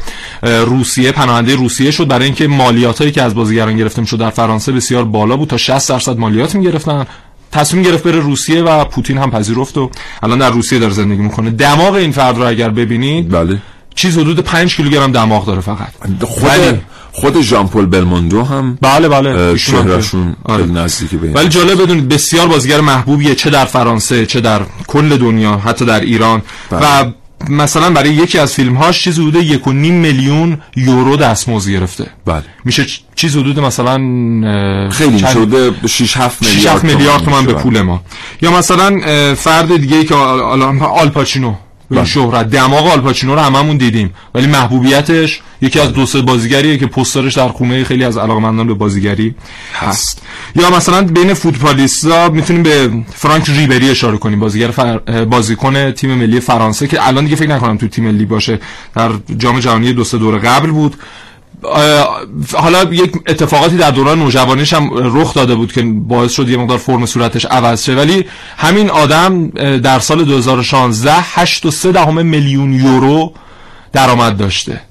روسیه پناهنده روسیه شد. برای اینکه مالیاتایی که از بازیگران گرفته می‌شد در فرانسه بسیار بالا بود. تا 60 درصد مالیات می‌گرفتن. تصمیم گرفت بره روسیه و پوتین هم پذیرفت و الان در روسیه داره زندگی می‌کنه. دماغ این فرد رو اگر ببینید بله. چیز حدود 5 کیلوگرم دماغ داره فقط. خود ولی- خود ژان پل بلموندو هم بله بله. چهرهشون آره. نزدیکی به ولی جالب بدونید بسیار بازیگر محبوبیه چه در فرانسه چه در کل دنیا حتی در ایران. بله. و مثلا برای یکی از فیلم هاش چیز حدود یک و نیم میلیون یورو دستمزد گرفته. بله. میشه چیز حدود مثلا خیلی چند- شده 6 7 6 میلیارد 7 میلیارد تومن به. پول ما. یا مثلا فرد دیگه ای که آل, آل, آلپاچینو. به این بله. شهرت. دماغ آلپاچینو رو هممون دیدیم. ولی محبوبیتش یکی از دو سه بازیگریه که پسترش در خونه خیلی از علاقمندان به بازیگری هست. یا مثلا بین فوتبالیستا می‌تونیم به فرانک ریبری اشاره کنیم بازیگر فر... بازیکن تیم ملی فرانسه که الان دیگه فکر نکنم تو تیم ملی باشه. در جام جهانی دو سه دور قبل بود. حالا یک اتفاقاتی در دوران نوجوانیش هم رخ داده بود که باعث شد یه مقدار فرم صورتش عوض شه. ولی همین آدم در سال 2016 8.3 دهم میلیون یورو درآمد داشته.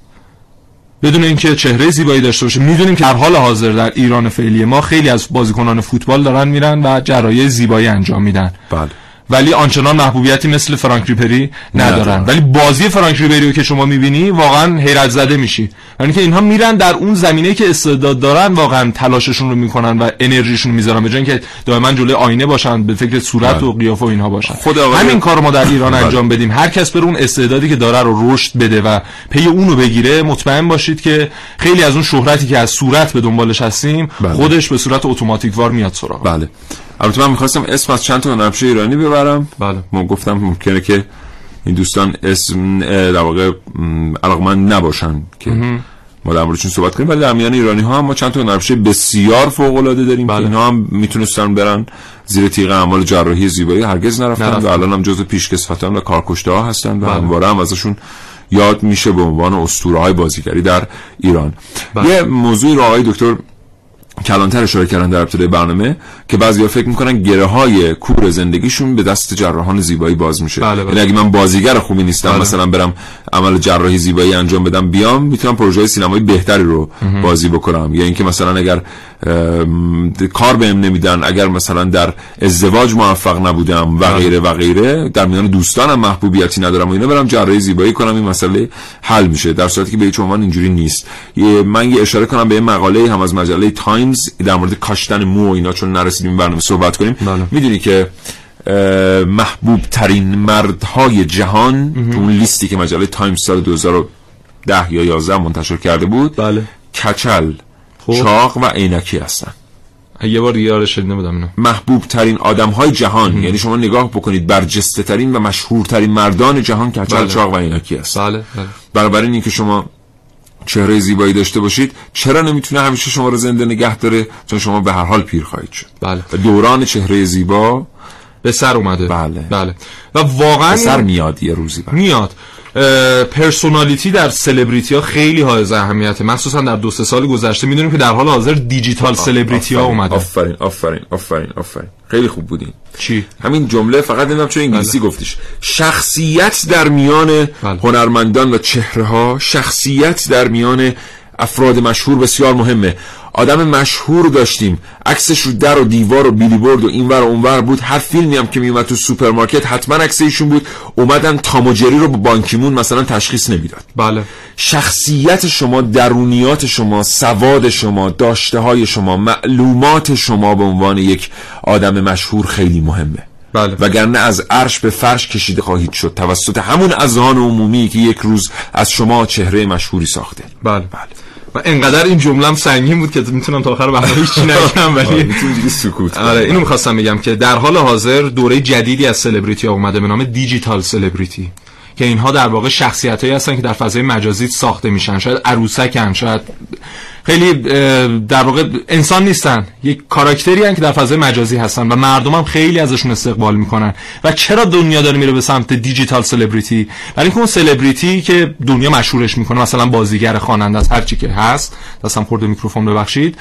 بدون اینکه چهره زیبایی داشته باشه می‌دونیم که در حال حاضر در ایران فعلی ما خیلی از بازیکنان فوتبال دارن میرن و جراحی زیبایی انجام میدن. بله. ولی آنچنان محبوبیتی مثل فرانک ریپری ندارن. ولی بازی فرانک ریبری رو که شما می‌بینی واقعا حیرت زده میشی یعنی که اینها میرن در اون زمینه که استعداد دارن واقعا تلاششون رو می‌کنن و انرژیشون رو می‌ذارن به جای اینکه دائما جلوی آینه باشن به فکر صورت بله. و قیافه و اینها باشن خود همین کار ما در ایران بله. انجام بدیم هر کس بره اون استعدادی که داره رو رشد بده و پی اونو بگیره مطمئن باشید که خیلی از اون شهرتی که از صورت به دنبالش هستیم بله. خودش به صورت اتوماتیک وار میاد سراغ بله البته من می‌خواستم اسم از چند تا هنرپیشه ایرانی ببرم بله ما گفتم ممکنه که این دوستان اسم در واقع علاقمند نباشن که ما در موردشون صحبت کنیم ولی در میان ایرانی ها هم ما چند تا هنرپیشه بسیار فوق العاده داریم بله. که اینها هم می‌تونستن برن زیر تیغ اعمال جراحی زیبایی هرگز نرفتن نرفتن. و الان هم جزو پیشکسوتان و کارکشته ها هستن و بله. همواره هم ازشون یاد میشه به عنوان اسطوره های بازیگری در ایران بله. یه موضوعی رو آقای دکتر کلانتر اشاره کردن در ابتدای برنامه که بعضیا فکر می‌کنن گره های کور زندگیشون به دست جراحان زیبایی باز میشه بله، بله. یعنی اگه من بازیگر خوبی نیستم بله. مثلا برم عمل جراحی زیبایی انجام بدم بیام می‌تونم پروژه سینمایی بهتری رو بازی بکنم یا اینکه مثلا اگر کار بهم نمیدن. اگر مثلا در ازدواج موفق نبودم و غیره و غیره در میان دوستانم محبوبیتی ندارم و اینا برم جراحی زیبایی کنم این مسئله حل میشه. در صورتی که به هیچ عنوان اینجوری نیست. من یه اشاره کنم به مقاله هم از مجله تایمز در مورد کاشتن مو و اینا چون نرسیدیم برنامه صحبت کنیم. بله. می‌دونی که محبوب ترین مردهای جهان تو اون لیستی که مجله تایمز سال 2010 یا 11 منتشر کرده بود بله. کچل. خب. چاق و عینکی هستن. یه بار دیگه آره شنیده بودم اینو. محبوب ترین آدم های جهان یعنی شما نگاه بکنید برجسته ترین و مشهورترین مردان جهان کچل بله. چاق و عینکی هست بله بله. بنابراین اینکه شما چهره زیبایی داشته باشید چرا نمی‌تونه همیشه شما رو زنده نگه داره؟ چون شما به هر حال پیر خواهید شد. بله. و دوران چهره زیبا به سر اومده. بله. بله. و واقعا به سر میاد یه روزی بعد. میاد. personality در سلبریتی ها خیلی حائز اهمیته. مخصوصا در دو سه سال گذشته می‌دونیم که در حال حاضر digital celebrity ها اومده. آفرین آفرین آفرین آفرین. خیلی خوب بودین. چی؟ همین جمله فقط نمی‌دونم چون انگلیسی گفتیش. شخصیت در میان هنرمندان و چهره ها شخصیت در میان افراد مشهور بسیار مهمه. آدم مشهور داشتیم. عکسش رو در و دیوار و بیلیبورد و اینور و اونور بود. هر فیلمی هم که میومد تو سوپرمارکت حتما عکس ایشون بود. اومدن تاموجری رو با بانکیمون مثلا تشخیص نمی‌داد. بله. شخصیت شما درونیات شما سواد شما داشته های شما معلومات شما به عنوان یک آدم مشهور خیلی مهمه. بله. وگرنه از عرش به فرش کشیده خواهید شد. توسط همون اذهان عمومی که یک روز از شما چهره مشهوری ساخته. بله. بله. و انقدر این جملم سنگین بود که می‌تونم تا آخر برنامه هیچی نگم ولی می‌تونی سکوت آره اینو می‌خواستم بگم که در حال حاضر دوره جدیدی از سلبریتی ها اومده به نام دیجیتال سلبریتی که اینها در واقع شخصیت هایی هستن که در فضای مجازی ساخته میشن. شاید عروسکن شاید خیلی در واقع انسان نیستن. یک کاراکتری هن که در فضای مجازی هستن و مردم هم خیلی ازشون استقبال می‌کنن. و چرا دنیا داره میره به سمت دیجیتال سلبریتی؟ برای اینکه اون سلبریتی که دنیا مشهورش می‌کنه مثلا بازیگر خواننده از هر چی که هست دستم خورده میکروفون ببخشید.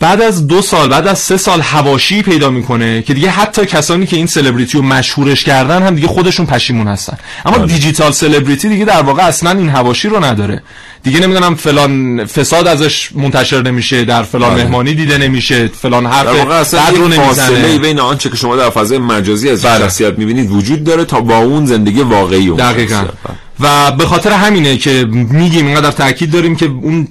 بعد از دو سال بعد از سه سال هواشی پیدا می‌کنه که دیگه حتی کسانی که این سلبریتی رو مشهورش کردن هم دیگه خودشون پشیمون هستن اما دیجیتال سلبریتی دیگه در واقع اصلا این هواشی رو نداره دیگه نمی‌دونم فلان فساد ازش منتشر نمیشه در فلان بله. مهمانی دیده نمیشه فلان حرف در واقع اصلا رو فاصله بین آنچه که شما در فضای مجازی از بله. شخصیت می‌بینید وجود داره تا با اون زندگی واقعی اون دقیقا. و به خاطر همینه که میگیم اینقدر تاکید داریم که اون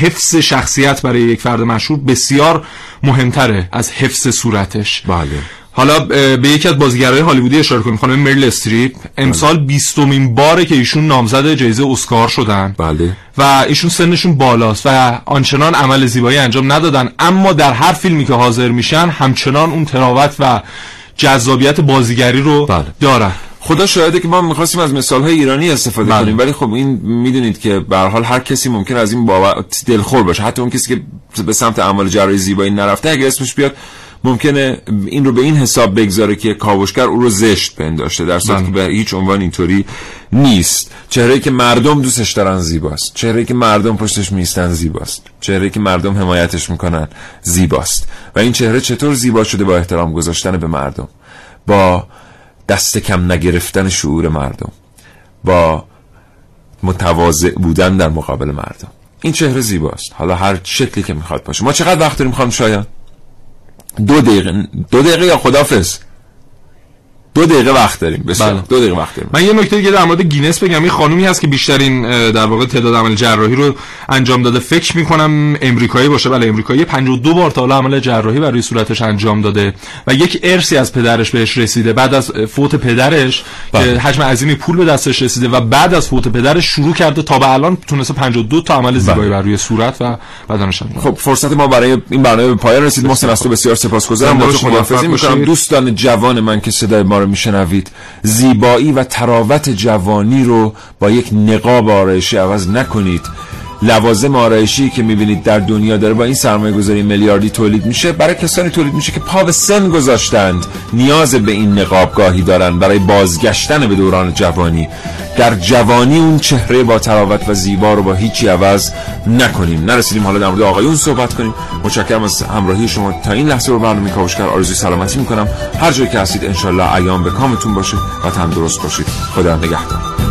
حفظ شخصیت برای یک فرد مشهور بسیار مهمتره از حفظ صورتش. بله. حالا به یکی از بازیگرای هالیوودی اشاره کنیم خانم مریل استریپ. امسال بیستمین باره که ایشون نامزد جایزه اسکار شدن. بله. و ایشون سنشون بالاست و آنچنان عمل زیبایی انجام ندادن. اما در هر فیلمی که حاضر میشن همچنان اون تراوت و جذابیت بازیگری رو بله. دارن. خدا شاهده که ما می‌خواستیم از مثال های ایرانی استفاده بله. کنیم ولی خب این می‌دونید که به هر حال هر کسی ممکن از این بابت دلخور باشه. حتی اون کسی که به سمت اعمال جراحی زیبایی نرفته اگه اسمش بیاد ممکنه این رو به این حساب بگذاره که کاوشگر او رو زشت پنداشته در صورتی بله. که به هیچ عنوان اینطوری نیست. چهره که مردم دوستش دارن زیباست. چهره که مردم پشتش میستن زیباست. چهره که مردم حمایتش می‌کنن زیباست. و این چهره چطور زیبا شده با احترام گذاشتن به مردم؟ با دست کم نگرفتن شعور مردم. با متواضع بودن در مقابل مردم. این چهره زیباست. حالا هر شکلی که می‌خواد باشه. ما چقدر وقت داریم خانم شایان؟ دو دقیقه دو دقیقه یا خدافز دو دقیقه وقت داریم. بسیار بله. دو دقیقه وقت داریم. من یه نکته دیگه در مورد گینس بگم. یه خانومی هست که بیشترین در واقع تعداد عمل جراحی رو انجام داده. فکر می‌کنم امریکایی باشه. بله امریکایی. 52 بار تا حالا عمل جراحی برای صورتش انجام داده و یک ارسی از پدرش بهش رسیده. بعد از فوت پدرش بله. که حجم عظیمی پول به دستش رسیده و بعد از فوت پدرش شروع کرده تا به الان تونسته 52 تا عمل زیبایی بر روی صورت و بدنش انجام خب فرصت ما برای این برنامه به پایان رسید. محسن از تو بسیار سپاسگزارم. با تو خداحافظی می‌کنم. دوستان جوان من که صدای ما رو میشنوید. زیبایی و تراوت جوانی رو با یک نقاب آرایشی عوض نکنید. لوازم آرایشی که می‌بینید در دنیا داره با این سرمایه گذاری میلیاردی تولید میشه برای کسانی تولید میشه که پا به سن گذاشتند نیاز به این نقاب گاهی دارن برای بازگشتن به دوران جوانی. در جوانی اون چهره با تراوت و زیبا رو با هیچی عوض نکنیم. نرسیدیم حالا در مورد آقایون صحبت کنیم. متشکرم از همراهی شما. تا این لحظه رو برنامه کاوشگر آرزوی سلامتی می‌کنم. هر جایی که هستید انشالله ایام به کامتون باشه و تندرست باشید. خدا نگهدار.